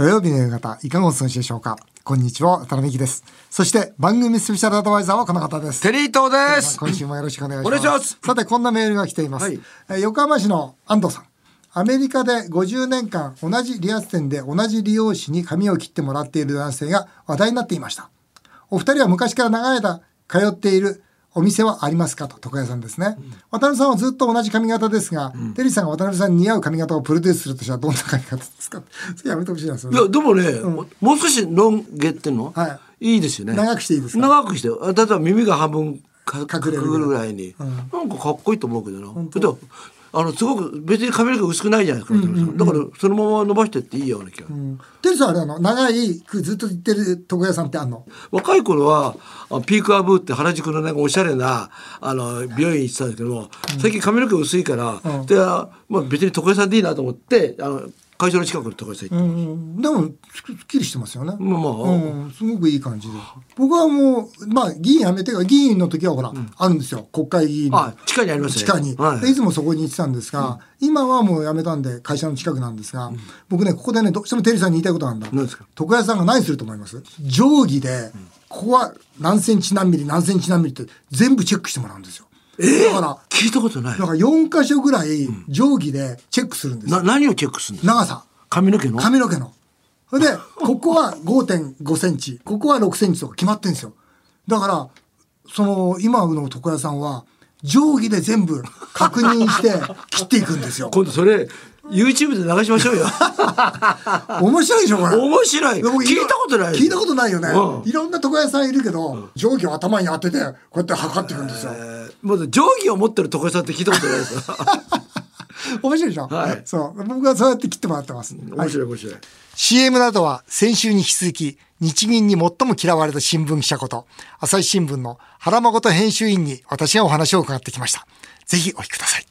土曜日の夕方、いかがお過ごしでしょうか？こんにちは、渡辺美希です。そして、番組スペシャルアドバイザーはこの方です。テリー東です。今週もよろしくお願いします。ますさて、こんなメールが来ています。はいえー横浜市の安藤さん。アメリカで50年間同じ理髪店で同じ理容師に髪を切ってもらっている男性が話題になっていました。お二人は昔から長い間通っているお店はありますかと床屋さんですね、渡辺さんはずっと同じ髪型ですが、テリーさんが渡辺さんに似合う髪型をプロデュースするとしたらどんな髪型ですか？それやめてほしいですよねいや、でもね、もう少しロン毛っていうの、、はい。いですよね。長くしていいですか？長くして。あ例えば耳が半分か隠れる隠れるぐらいに、なんかかっこいいと思うけどな。あのすごく別に髪の毛薄くないじゃないですか、だからそのまま伸ばしてっていいような気が、テリーさんあれあの？長いくずっと行ってる床屋さんってあんの？若い頃はあピークアブーって原宿のなんかおしゃれなあの美容院行ってたんですけども、最近髪の毛薄いから、であまあ、別に床屋さんでいいなと思ってあの会社の近くの床屋さん行って、うんでもすすっきりしてますよね。まあまあ。うん、すごくいい感じで。僕はもうまあ議員辞めてから議員の時はほら、あるんですよ。国会議員の。あ地下にありますね。地下に、はい。でいつもそこに行ってたんですが、今はもう辞めたんで会社の近くなんですが、僕ねここでねどうしてもテリーさんに言いたいことがあるんだ。何ですか？床屋さんが何すると思います？定規で、ここは何センチ何ミリ何センチ何ミリって全部チェックしてもらうんですよ。だから聞いたことないだから4箇所ぐらい定規でチェックするんですよ。な何をチェックするんですか？長さ。髪の毛の？髪の毛の。それで、ここは5.5センチ、ここは6センチとか決まってんですよ。だから、その、今の床屋さんは、定規で全部確認して 切っていくんですよ。今度それ YouTube で流しましょうよ 面白いでしょ、これ。面白い聞いたことない聞いたことないよね。うんいろんな床屋さんいるけど、定規を頭に当てて、こうやって測っていくんですよ。えーまず定規を持ってる床屋さんって聞いたことないですよ 面白いでしょ、はいそう。僕はそうやって切ってもらってます。面白い面白い CM などは先週に引き続き日銀に最も嫌われた新聞記者こと朝日新聞の原誠編集員に私がお話を伺ってきました。ぜひお聞きください。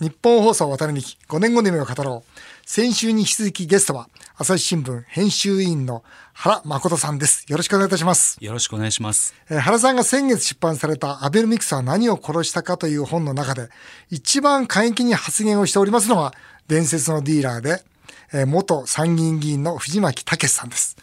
日本放送渡辺美希5年後の夢を語ろう。先週に引き続きゲストは朝日新聞編集員の原誠さんです。よろしくお願いいたします。よろしくお願いします。えー原さんが先月出版されたアベノミクスは何を殺したかという本の中で一番過激に発言をしておりますのが伝説のディーラーで、えー元参議院議員の藤巻武さんです。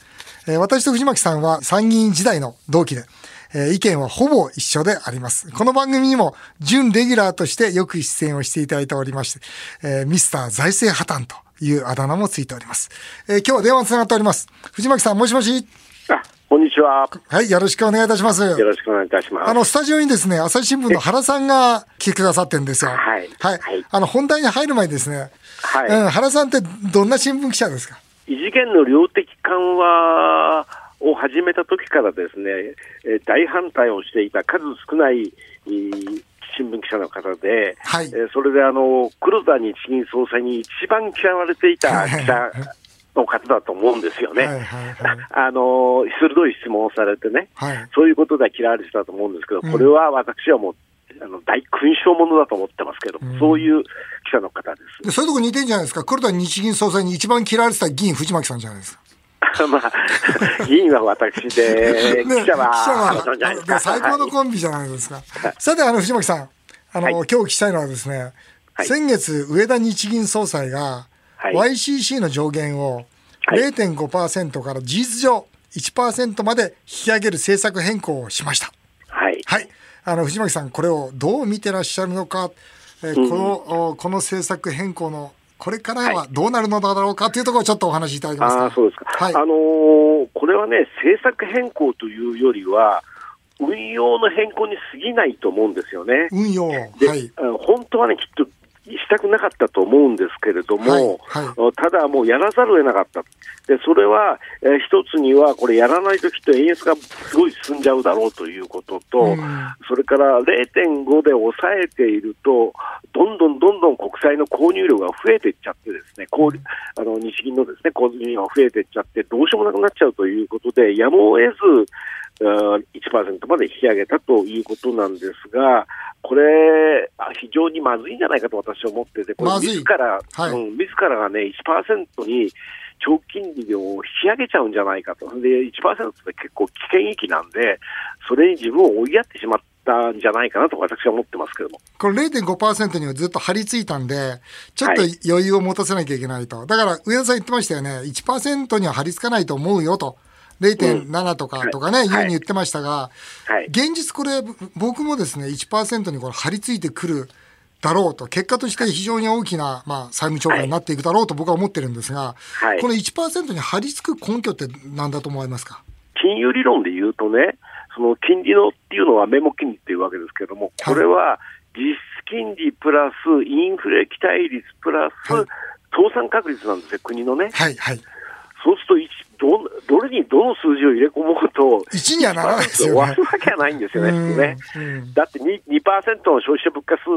えー私と藤巻さんは参議院時代の同期で、えー意見はほぼ一緒であります。この番組にも準レギュラーとしてよく出演をしていただいておりまして、えーミスター財政破綻というあだ名もついております。えー今日は電話つながっております。藤巻さん、もしもし？あ、こんにちは。はい、よろしくお願いいたします。よろしくお願いいたします。あの、スタジオにですね、朝日新聞の原さんが来てくださってるんですよ。はいはい。はいあの、本題に入る前にですね、はいうん、原さんってどんな新聞記者ですか？異次元の量的緩和を始めた時からですね、えー大反対をしていた数少ないえー新聞記者の方で、はいえーそれであの黒田日銀総裁に一番嫌われていた記者の方だと思うんですよね。はいはいはい あの鋭い質問をされてね、はいそういうことで嫌われてたと思うんですけど、これは私はもうあの大勲章ものだと思ってますけども、そういう記者の方です。でそういうとこ似てんじゃないですか。黒田日銀総裁に一番嫌われてた議員藤巻さんじゃないですか。まあ、議員は私で、ね記者は、記者あのじゃないですか。最高のコンビじゃないですか。さて、あの、藤巻さん、あの、はい。今日お聞きしたいのはですね、はい。先月、上田日銀総裁が、はい。YCC の上限をはい。0.5%から事実上1%まで引き上げる政策変更をしました。はい。はい。あの、藤巻さん、これをどう見てらっしゃるのか、えーこの、おこの政策変更の、これからはどうなるのだろうかというところをちょっとお話しいただけますか。ああ、そうですか。はい。あのーこれはね、政策変更というよりは、運用の変更に過ぎないと思うんですよね。運用。ではい。本当はね、きっとしたくなかったと思うんですけれども、はいはい。ただもうやらざるを得なかった。で、それは、えー一つには、これやらないときっと円安がすごい進んじゃうだろうということと、うん。それから0.5で抑えていると、どんどんどんどん国債の購入量が増えていっちゃってですね、こうあの日銀のですね、購入量が増えていっちゃって、どうしようもなくなっちゃうということで、やむを得ず、1%まで引き上げたということなんですが、これ、あ非常にまずいんじゃないかと私は思ってて、これ自ら、はいうん、自らがね、1%に長期金利を引き上げちゃうんじゃないかと。で、1%って結構危険域なんで、それに自分を追いやってしまったんじゃないかなと私は思ってますけども。これ0.5%にはずっと張り付いたんで、ちょっと余裕を持たせなきゃいけないと。だから上田さん言ってましたよね、1%には張り付かないと思うよと。0.7とかとかね、うんいうふうに言ってましたが、はい。現実これ、僕もですね、1%にこれ張り付いてくるだろうと、結果として非常に大きな、まあ、債務超過になっていくだろうと僕は思ってるんですが、はい。この1%に張り付く根拠って何だと思いますか？金融理論で言うとね、その金利のっていうのはメモ金利っていうわけですけれども、これは実質金利プラスインフレ期待率プラスはい。倒産確率なんですよ、国のね。はい、はい。そうすると一ど、どれにどの数字を入れ込もうと、1にはならないですよね。割るわけはないんですよね、だって 2%, 2の消費者物価数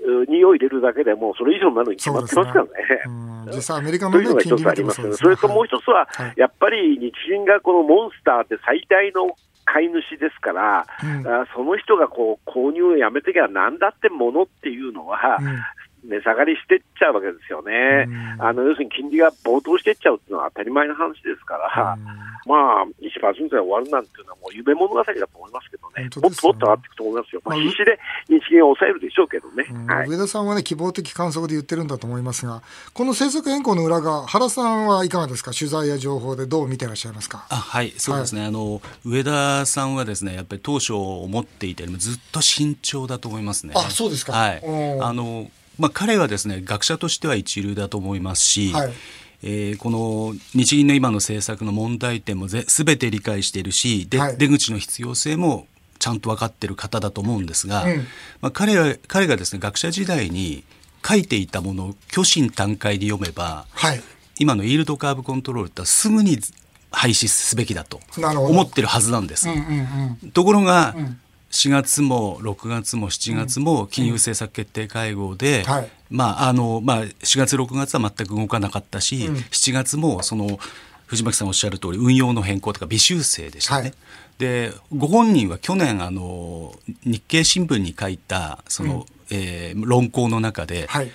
2を入れるだけでもうそれ以上になるに決まってますからね。うん。実際アメリカの、ね、というのが一つありますそれともう一つは、はい。やっぱり日銀がこのモンスターって最大の買い主ですから、うん。あその人がこう購入をやめてきゃなんだってものっていうのは、うん値下がりしてっちゃうわけですよね。うん。あの要するに金利が暴騰してっちゃうっていうのは当たり前の話ですから、まあ、1%で終わるなんていうのはもう夢物語だと思いますけどね、もっともっと上がっていくと思いますよ。まあ、まあ必死で日銀を抑えるでしょうけどね。うん。はい。上田さんはね、希望的観測で言ってるんだと思いますが、この政策変更の裏側、原さんはいかがですか、取材や情報でどう見てらっしゃいますか？あはい、そうですね、あの上田さんはですねやっぱり当初思っていたよりもずっと慎重だと思いますね。あそうですか。はい。あのまあ、彼はですね学者としては一流だと思いますし、はいえーこの日銀の今の政策の問題点もぜ全て理解しているしで、はい出口の必要性もちゃんと分かっている方だと思うんですが、うんまあ、彼は彼がですね学者時代に書いていたものを虚心坦懐で読めばはい。今のイールドカーブコントロールってすぐに廃止すべきだと思ってるはずなんです。うんうんうん。ところが、ん4月も6月も7月も金融政策決定会合で、はい。まああのまあ、4月6月は全く動かなかったし、うん。7月もその藤巻さんおっしゃる通り運用の変更とか微修正でしたね。はい。でご本人は去年あの日経新聞に書いたその、えー論考の中で、はい。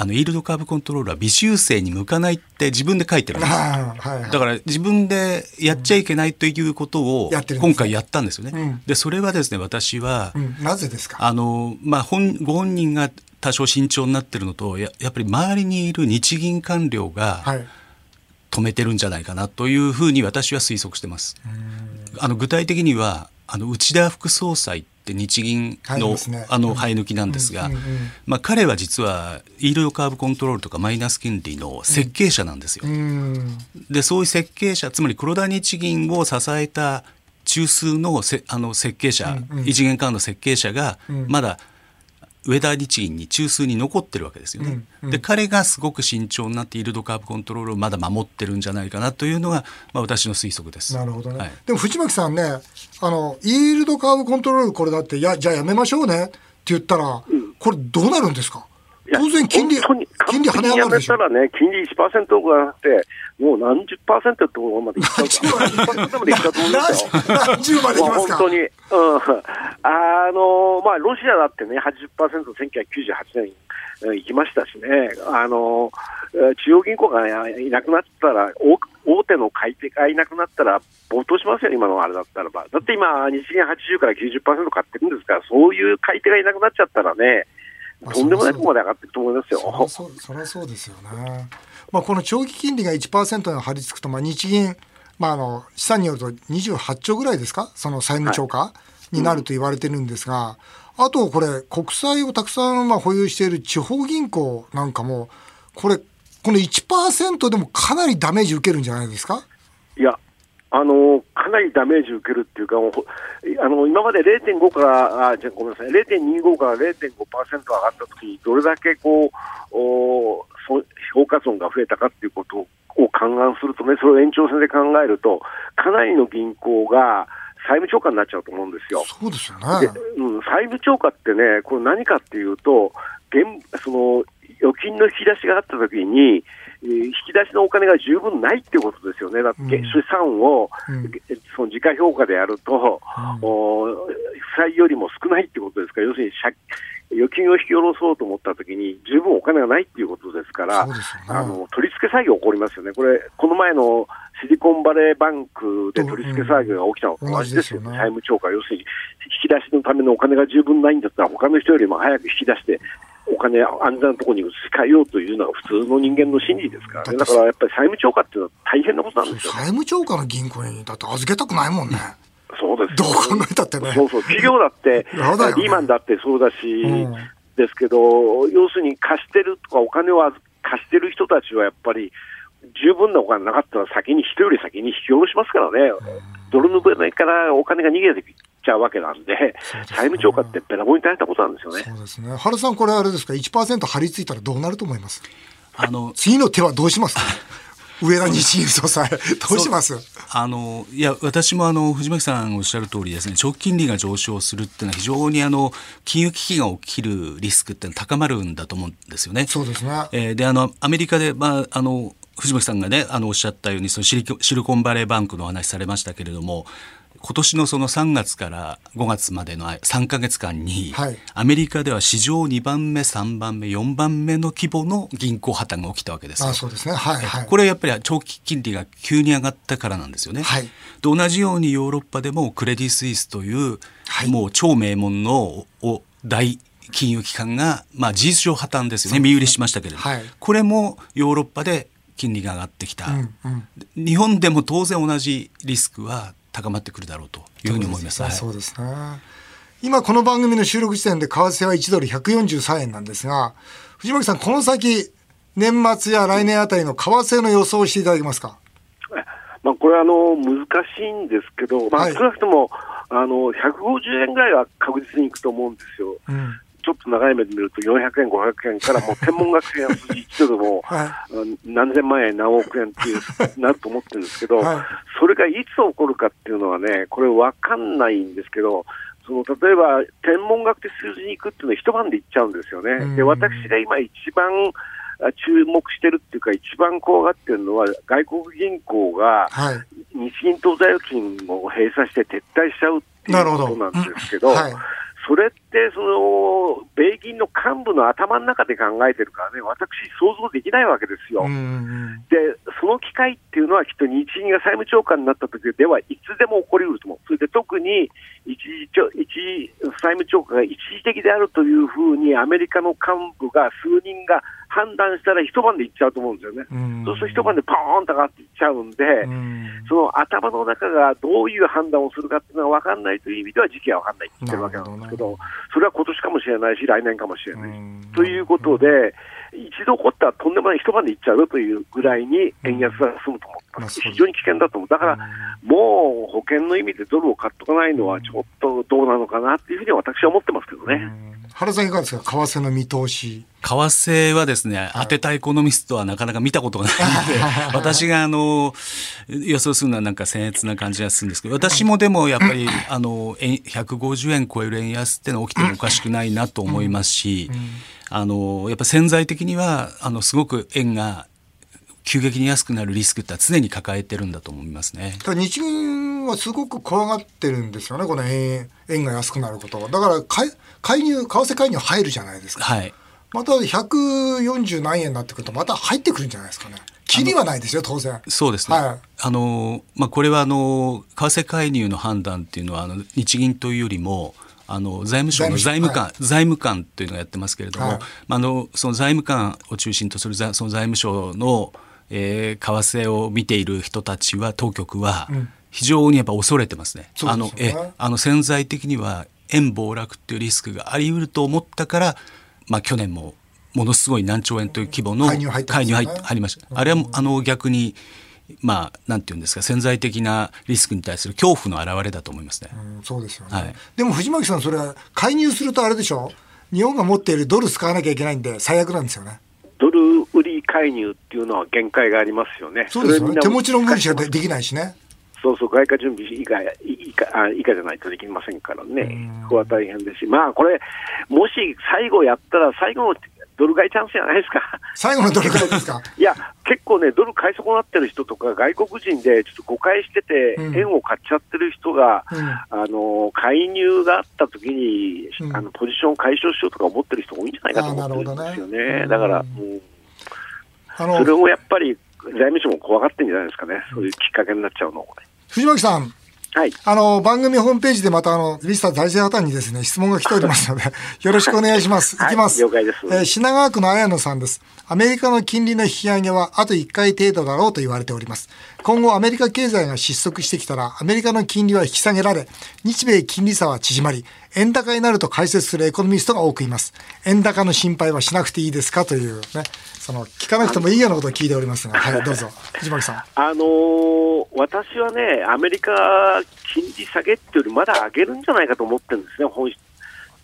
あのイールドカーブコントロールは微修正に向かないって自分で書いてるんです。はいはいだから自分でやっちゃいけないということを今回やったんですよね。うんでそれはですね私は、うん、なぜですか？あのまあ本ご本人が多少慎重になってるのとややっぱり周りにいる日銀官僚がはい。止めてるんじゃないかなというふうに私は推測してます。あの具体的にはあの内田副総裁って日銀の,、ね。あの生え抜きなんですが、うんうんうん。まあ、彼は実はイールドカーブコントロールとかマイナス金利の設計者なんですよ。うん。でそういう設計者つまり黒田日銀を支えた中枢のせあの設計者、うんうん。一元間の設計者がうん。まだ上田日銀に中枢に残ってるわけですよね。うんうんで彼がすごく慎重になってイールドカーブコントロールをまだ守ってるんじゃないかなというのが、まあ、私の推測です。なるほどね。はいでも藤巻さんね、あの、イールドカーブコントロールこれだって、いや、じゃあやめましょうねって言ったら、これどうなるんですか？当然金利、本当に金利跳ね上がるでしょた。らね、金利1%がなくて、もう何十パーセントってところまでいっちゃうから、1%までいっちゃうと思うんですよ。何何十までいきますか？まあ本当に、うん、あのまあ、ロシアだってね、80%、1998年、うん行きましたしね、あのえー中央銀行がいなくなったら、大大手の買い手がいなくなったら、暴騰しますよ、今のあれだったらば。だって今、日銀80から90%買ってるんですから、そういう買い手がいなくなっちゃったらね、まあとんでもないところまで上がっていくと思いますよ。そりゃそうそりゃそうですよね。まあ、この長期金利が1%に張り付くと、まあ、日銀、まあ、あの試算によると28兆ぐらいですか、その債務超過になると言われてるんですが、あとこれ、国債をたくさんまあ保有している地方銀行なんかも、これ、この1%でもかなりダメージ受けるんじゃないですか？いや、あのかなりダメージ受けるっていうか、あの今まで0.5から、あじゃあごめんなさい、0.25から0.5%上がったときに、どれだけこうおそ評価損が増えたかっていうことを勘案するとね、それを延長線で考えると、かなりの銀行が債務超過になっちゃうと思うんですよ。そうですよでね。うん、債務超過ってね、これ何かっていうと、現その預金の引き出しがあったときに、えー引き出しのお金が十分ないっていうことですよね。だって、うん。資産を、うん。えその時価評価でやると、お負債よりも少ないってことですから、要するに借預金を引き下ろそうと思ったときに、十分お金がないっていうことですから、ね。あの取り付け作業起こりますよね。これ、この前のシリコンバレーバンクで取り付け騒ぎが起きたのとうん同じですよね、同じですよね。債務超過、要するに引き出しのためのお金が十分ないんだったら、他の人よりも早く引き出して、お金、安全なところに移し替えようというのが普通の人間の心理ですからね、だからやっぱり債務超過っていうのは大変なことなんですよ債務超過の銀行にだって預けたくないもんね。そうです。どう考えたってね。そうそう、企業だって、リーマンだってそうだし、うんですけど、要するに貸してるとか、お金を預貸してる人たちはやっぱり、十分なお金なかったら先に、人より先に引き下ろしますからね、泥ぬぶめからお金が逃げてきちゃうわけなんで、そうですね債務超過ってべらぼうに大変なことなんですよね。そうですね。原さん、これあれですか、1%張り付いたらどうなると思います？あの次の手はどうします？か 上田日銀総裁、どうします？あのいや私もあの藤巻さんおっしゃる通りですね長期金利が上昇するっていうのは非常にあの金融危機が起きるリスクっていうのは高まるんだと思うんですよね。そうですね。えーであのアメリカで、まあ、あの藤巻さんがねあのおっしゃったようにそのシリコシリコンバレーバンクのお話されましたけれども今年のその3月から5月までの3か月間に、はい。アメリカでは史上2番目3番目4番目の規模の銀行破綻が起きたわけですよ。あそうですね。はい、はい。これはやっぱり長期金利が急に上がったからなんですよね。はい。で同じようにヨーロッパでもクレディ・スイスという、はい。もう超名門のお大金融機関が、まあ、事実上破綻ですよね。身売りしましたけれども、はい。これもヨーロッパで金利が上がってきた、うんうん。日本でも当然同じリスクは高まってくるだろうというふうに思います。はいそうですね。今この番組の収録時点で為替は1ドル143円なんですが、藤巻さん、この先、年末や来年あたりの為替の予想をしていただけますか？まあ、これはあの難しいんですけど、まあ、はい少なくともあの150円ぐらいは確実にいくと思うんですよ。うん。ちょっと長い目で見ると400円、500円からもう天文学的な数字1ドルも 何千万円、何億円っていうなると思ってるんですけど、はいそれがいつ起こるかっていうのはね、これ分かんないんですけど、その例えば天文学的数字に行くっていうのは一晩で行っちゃうんですよね。でうん私が今一番あ注目してるっていうか、一番怖がってるのは、外国銀行がはい。日銀当座預金を閉鎖して撤退しちゃうっていうことなんですけど、はい。それってその米銀の幹部の頭の中で考えてるからね、私、想像できないわけですよ。で、その機会っていうのは、きっと日銀が債務超過になった時ではいつでも起こりうると思う。それで特に一時一時債務超過が一時的であるというふうに、アメリカの幹部が、数人が判断したら一晩でいっちゃうと思うんですよね。うんそうすると一晩でポーンと上がっていっちゃうんで、うんその頭の中がどういう判断をするかっていうのは分かんないという意味では時期は分かんないって言ってるわけなんですけど、それは今年かもしれないし、来年かもしれないし。うん。ということで、一度起こったらとんでもない一晩でいっちゃうよというぐらいに円安が進むと思非常に危険だと思う。だから、もう保険の意味でドルを買っとかないのはちょっとどうなのかなっていうふうには私は思ってますけどね。原さんいかがですか？為替の見通し。為替はですね、当てたエコノミストはなかなか見たことがないので、私があの予想するのはなんか僭越な感じがするんですけど、私もでもやっぱりあの円150円超える円安ってのは起きてもおかしくないなと思いますし、あのやっぱ潜在的にはあのすごく円が急激に安くなるリスクって常に抱えてるんだと思いますね。日銀はすごく怖がってるんですよね、この円円が安くなることを。だから介介入、為替介入入るじゃないですか。はい。また140何円になってくると、また入ってくるんじゃないですかね。キリはないですよ、当然。そうですね。はいあのまあこれはあの為替介入の判断っていうのはあの日銀というよりもあの財務省の財財務省務官、財務官というのがやってますけれども、はいまああのその財務官を中心とする財その財務省の、えー為替を見ている人たちは当局はうん非常にやっぱ恐れてますね。そうあですよねのえあの潜在的には円暴落っていうリスクがあり得ると思ったから、まあ去年もものすごい何兆円という規模の介入入入りました。あれはあの逆にまあなんていうんですか潜在的なリスクに対する恐怖の表れだと思いますね。うんそうですよね。はいでも藤巻さん、それは介入するとあれでしょ？日本が持っているドル使わなきゃいけないんで、最悪なんですよね。ドル介入っていうのは限界がありますよね。そうですよね。手持ちの無理しかでできないしね。そうそう、外貨準備以外以下あ以下じゃないとできませんからね、ここは大変ですし、まあこれ、もし最後やったら、最後のドル買いチャンスじゃないですか。最後のドル買いですか？いや、結構ね、ドル買い損なってる人とか、外国人でちょっと誤解してて、うん円を買っちゃってる人が、うんあの介入があった時に、うんあのポジション解消しようとか思ってる人が多いんじゃないかと思ってるんですよね。ねだから、うんそれをやっぱり財務省も怖がってんじゃないですかね、そういうきっかけになっちゃうの。藤巻さん、はい。あの、番組ホームページでまた、あの、リスター財政破綻にですね、質問が来ておりますので、よろしくお願いします。はいいきます。了解ですえー品川区の綾野さんです。アメリカの金利の引き上げはあと1回程度だろうと言われております。今後アメリカ経済が失速してきたら、アメリカの金利は引き下げられ、日米金利差は縮まり、円高になると解説するエコノミストが多くいます。円高の心配はしなくていいですかというね、その、聞かなくてもいいようなことを聞いておりますが、はい、どうぞ。藤巻さん。あのー私はね、アメリカ、金利下げっていうより、まだ上げるんじゃないかと思ってるんですね、本質。っ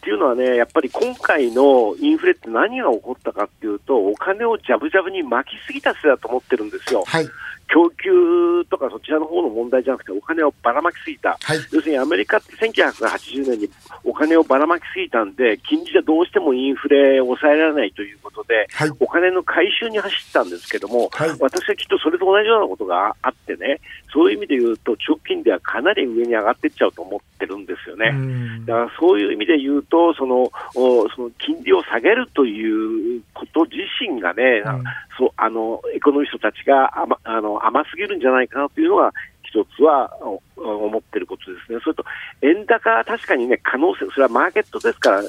ていうのはね、やっぱり今回のインフレって何が起こったかっていうと、お金をジャブジャブに巻きすぎたせいだと思ってるんですよ。はい。供給とかそちらの方の問題じゃなくて、お金をばらまきすぎた、はい。要するにアメリカって1980年にお金をばらまきすぎたんで、金利じゃどうしてもインフレを抑えられないということで、はい。お金の回収に走ったんですけども、はい。私はきっとそれと同じようなことがあってね、そういう意味で言うと、直近ではかなり上に上がっていっちゃうと思ってるんですよね。うん。だからそういう意味で言うと、そのおその金利を下げるということ自身がね、うん。そうあのエコノミストたちが甘あの甘すぎるんじゃないかなというのが、一つはお思ってることですね。それと、円高は確かにね、可能性、それはマーケットですから、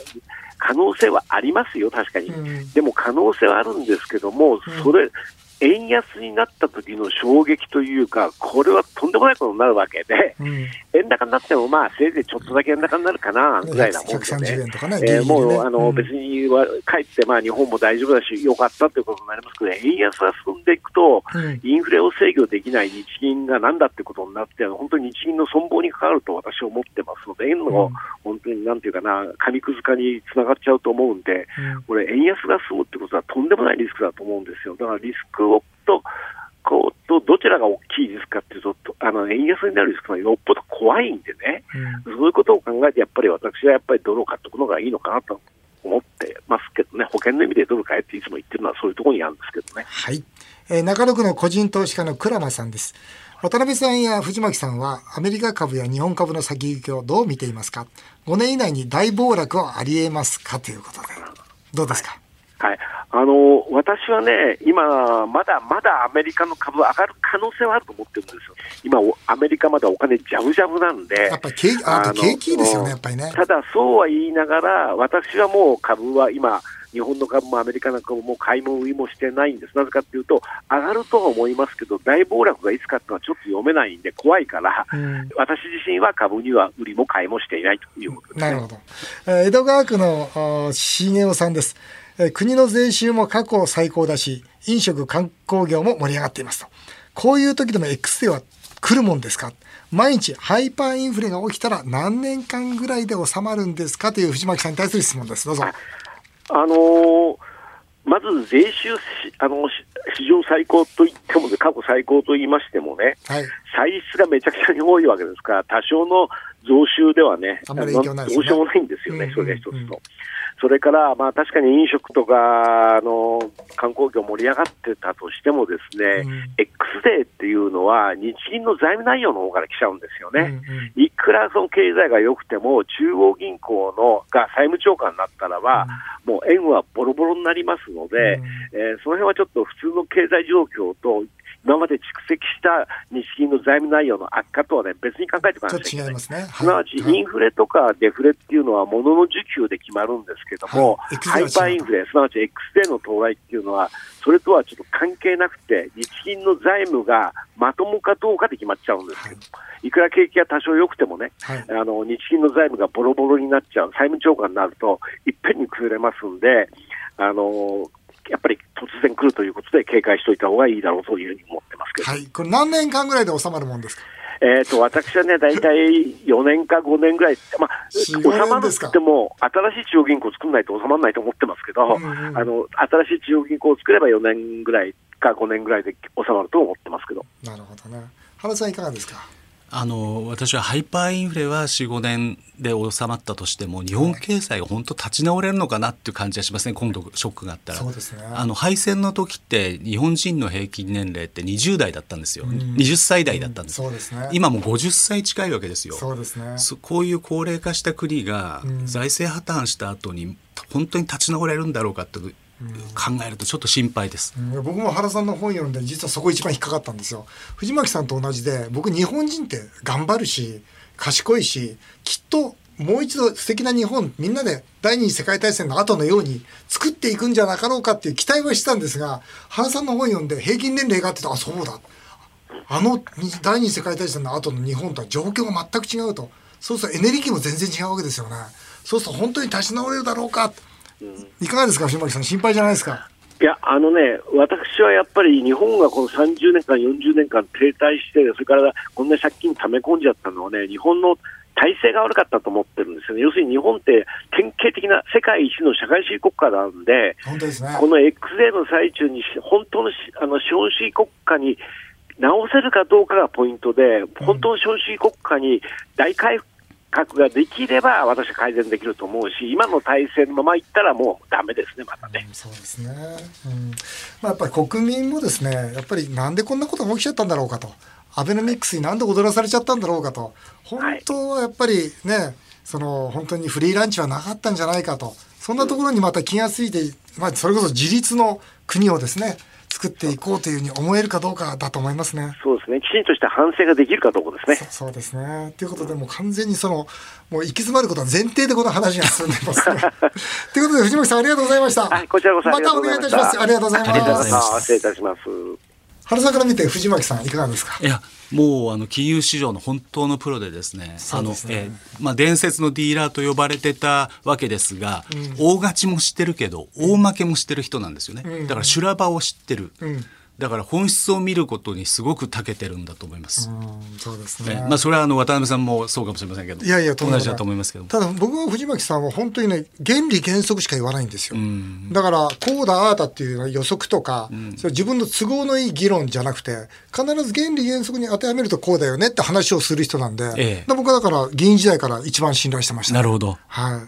可能性はありますよ、確かに。うんでも可能性はあるんですけども、それ、円安になった時の衝撃というか、これはとんでもないことになるわけで、うん。円高になっても、まあ、せいぜいちょっとだけ円高になるかな、ぐらいなもんで、130円とかねえーもう、あの、うん。別には、かえって、まあ、日本も大丈夫だし、よかったということになりますけど、円安が進んでいくと、うん。インフレを制御できない日銀がなんだってことになって、本当に日銀の存亡に関わると私は思ってますので、円の、本当になんていうかな、紙くず化につながっちゃうと思うんで、うん。これ、円安が進むってことはとんでもないリスクだと思うんですよ。だからリスクをと、こうとどちらが大きいリスクかっていうと、とあの円安になるリスクがよっぽど怖いんでね、そういうことを考えて、やっぱり私はやっぱりドルを買っておくのがいいのかなと思ってますけどね、保険の意味でドル買えっていつも言ってるのはそういうところにあるんですけどね。はい。えー中野区の個人投資家の倉間さんです。渡辺さんや藤巻さんはアメリカ株や日本株の先行きをどう見ていますか ?5 年以内に大暴落はありえますか？ということで。どうですか？はい、あの私はね、今、まだまだアメリカの株上がる可能性はあると思ってるんですよ。今、おアメリカまだお金ジャブジャブなんで。やっぱり景気いいですよねやっぱりねただ、そうは言いながら、私はもう株は今、日本の株もアメリカの株も買いも売りもしてないんです。なぜかというと、上がるとは思いますけど、大暴落がいつかっていうのはちょっと読めないんで、怖いから、うん私自身は株には売りも買いもしていないということです、ね。なるほど。えー江戸川区の重尾さんです、えー国の税収も過去最高だし、飲食観光業も盛り上がっていますと。こういう時でも X では来るもんですか？毎日ハイパーインフレが起きたら何年間ぐらいで収まるんですか？という藤巻さんに対する質問です。どうぞ。あのーまず税収しあのし史上最高と言っても、過去最高と言いましてもね、はい。歳出がめちゃくちゃに多いわけですから、多少の増収ではね、あんまり影響ないですね。どうしようもないんですよね、うんそれが一つと。うんうんそれから、まあ、確かに飲食とかあの観光業盛り上がってたとしてもですね、うん。X デーっていうのは日銀の財務内容の方から来ちゃうんですよね。うんうん。いくらその経済が良くても、中央銀行のが債務超過になったらば、もう円はボロボロになりますので、えーその辺はちょっと普通の経済状況と、今まで蓄積した日銀の財務内容の悪化とはね、別に考えておかなきゃい。けないすね。すなわち、インフレとかデフレっていうのは、物の需給で決まるんですけども、はい。ハイパーインフレ、すなわち X デーの到来っていうのは、それとはちょっと関係なくて、日銀の財務がまともかどうかで決まっちゃうんですけど、い、くら景気が多少良くてもね、はい。あの日銀の財務がボロボロになっちゃう、債務超過になると、いっぺんに崩れますんで、あのやっぱり突然来るということで、警戒しておいた方がいいだろうというふうに思ってますけど。はい。これ何年間ぐらいで収まるもんですか？えー、と私はね、大体4年か5年ぐらい、まあ、4 5収まるっ年ですかても、新しい中央銀行作らないと収まらないと思ってますけど、うんうんあの新しい中央銀行を作れば4年ぐらいか5年ぐらいで収まると思ってますけど。なるほどね。原さんいかがですか？あの私はハイパーインフレは45年で収まったとしても日本経済が本当立ち直れるのかなっていう感じがしますね。今度ショックがあったら。そうですね。あの敗戦の時って日本人の平均年齢って20代だったんですよ、20歳代だったんです、そうですね。今もう50歳近いわけですよ。そうですね。そこういう高齢化した国がうん。財政破綻した後に本当に立ち直れるんだろうかと考えるとちょっと心配です。うん。僕も原さんの本読んで実はそこ一番引っかかったんですよ。藤巻さんと同じで僕日本人って頑張るし賢いしきっともう一度素敵な日本みんなで第二次世界大戦の後のように作っていくんじゃなかろうかっていう期待はしてたんですが原さんの本読んで平均年齢があってあそうだ。あの第二次世界大戦の後の日本とは状況が全く違うと。そうするとエネルギーも全然違うわけですよね。そうすると本当に立ち直れるだろうか。いかがですか藤巻さん？心配じゃないですか？いや、あのね、私はやっぱり日本がこの30年間、40年間停滞して、それからこんな借金溜め込んじゃったのはね、日本の体制が悪かったと思ってるんですよね。要するに日本って典型的な世界一の社会主義国家なんで、本当ですね。この X デーの最中に本当のしあの資本主義国家に直せるかどうかがポイントで、本当の資本主義国家に大改革ができれば、私は改善できると思うし、今の体制のままいったらもうダメですね、またね。そうですね、うん。まあ、やっぱり国民もですねやっぱりなんでこんなことが起きちゃったんだろうかと。アベノミクスになんで踊らされちゃったんだろうかと。本当はやっぱりねその本当にフリーランチはなかったんじゃないかと。そんなところにまた気がついて、まあ、それこそ自立の国をですね作っていこうというふうに思えるかどうかだと思いますね。そうですね、きちんとした反省ができるかどうかですね。そそうですね。ということで、もう完全にその、もう行き詰まることは前提でこの話が進んでますね。ということで、藤巻さんありがとうございました。はい、こちらこそあまたお。願いいたします。ありがとうございありがとうごます。ざいます失礼いたします。原さんから見て藤巻さんいかがですか？いやもうあの金融市場の本当のプロでですねあのえーまあ、伝説のディーラーと呼ばれてたわけですが、大勝ちも知ってるけど大負けも知ってる人なんですよね、だから修羅場を知ってる、んだから本質を見ることにすごく長けてるんだと思います。うん、そうですね。ねまあ、それはあの渡辺さんもそうかもしれませんけどいやいや、同じだと思いますけどもただ僕は藤巻さんは本当にね、原理原則しか言わないんですよ。んだから、こうだ、ああだっていうのは予測とか、それ自分の都合のいい議論じゃなくて、必ず原理原則に当てはめるとこうだよねって話をする人なんで、ええで僕はだから議員時代から一番信頼してました。なるほどはい。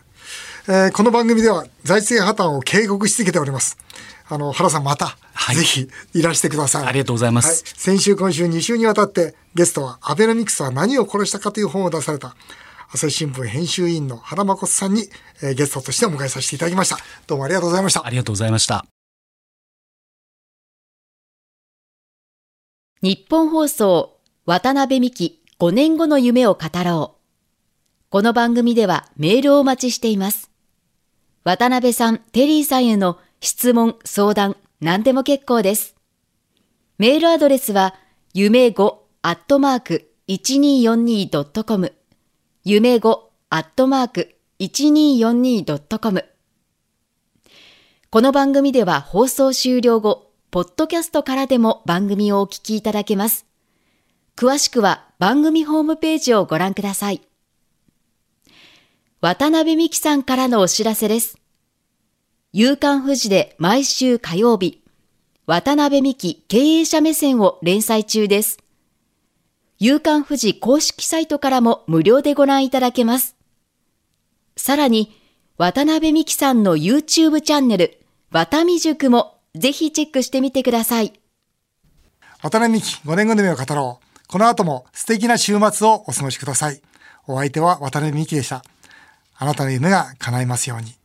えーこの番組では財政破綻を警告し続けております。あの、原さんまた、はいぜひいらしてください。ありがとうございますはい先週、今週2週にわたってゲストはアベノミクスは何を殺したかという本を出された朝日新聞編集委員の原誠さんに、えーゲストとしてお迎えさせていただきました。どうもありがとうございましたあ。りがとうございました。日本放送渡辺美希5年後の夢を語ろう。この番組ではメールをお待ちしています。渡辺さん、テリーさんへの質問、相談、何でも結構です。メールアドレスは、夢5アットマーク 1242.com 夢5アットマーク 1242.com この番組では放送終了後、ポッドキャストからでも番組をお聞きいただけます。詳しくは番組ホームページをご覧ください。渡辺美希さんからのお知らせです。夕刊富士で毎週火曜日、渡辺美希経営者目線を連載中です。夕刊富士公式サイトからも無料でご覧いただけます。さらに、渡辺美希さんの YouTube チャンネル、渡美塾もぜひチェックしてみてください。渡辺美希5年後の夢を語ろう。この後も素敵な週末をお過ごしください。お相手は渡辺美希でした。あなたの夢が叶いますように。